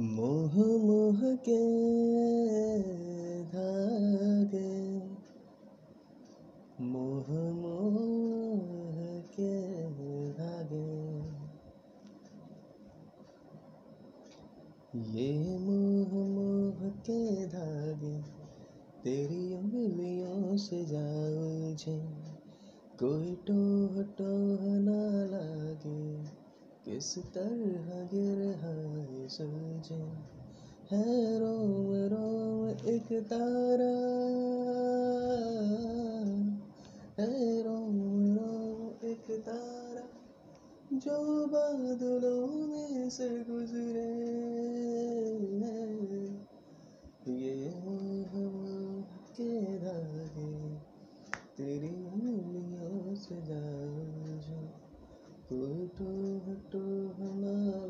मोह मोह के धागे, मोह मोह के धागे। ये मोह मोह के धागे, तेरी उंगलियों से जा उलझे कोई टोह टोह ना लागे, किस तरह गिर समझे है रोम रोम एक तारा। है रोम रोम एक तारा जो बादलों में से गुजरे। ये के धागे तेरी उंगलियों से जान हटो हटो हमारा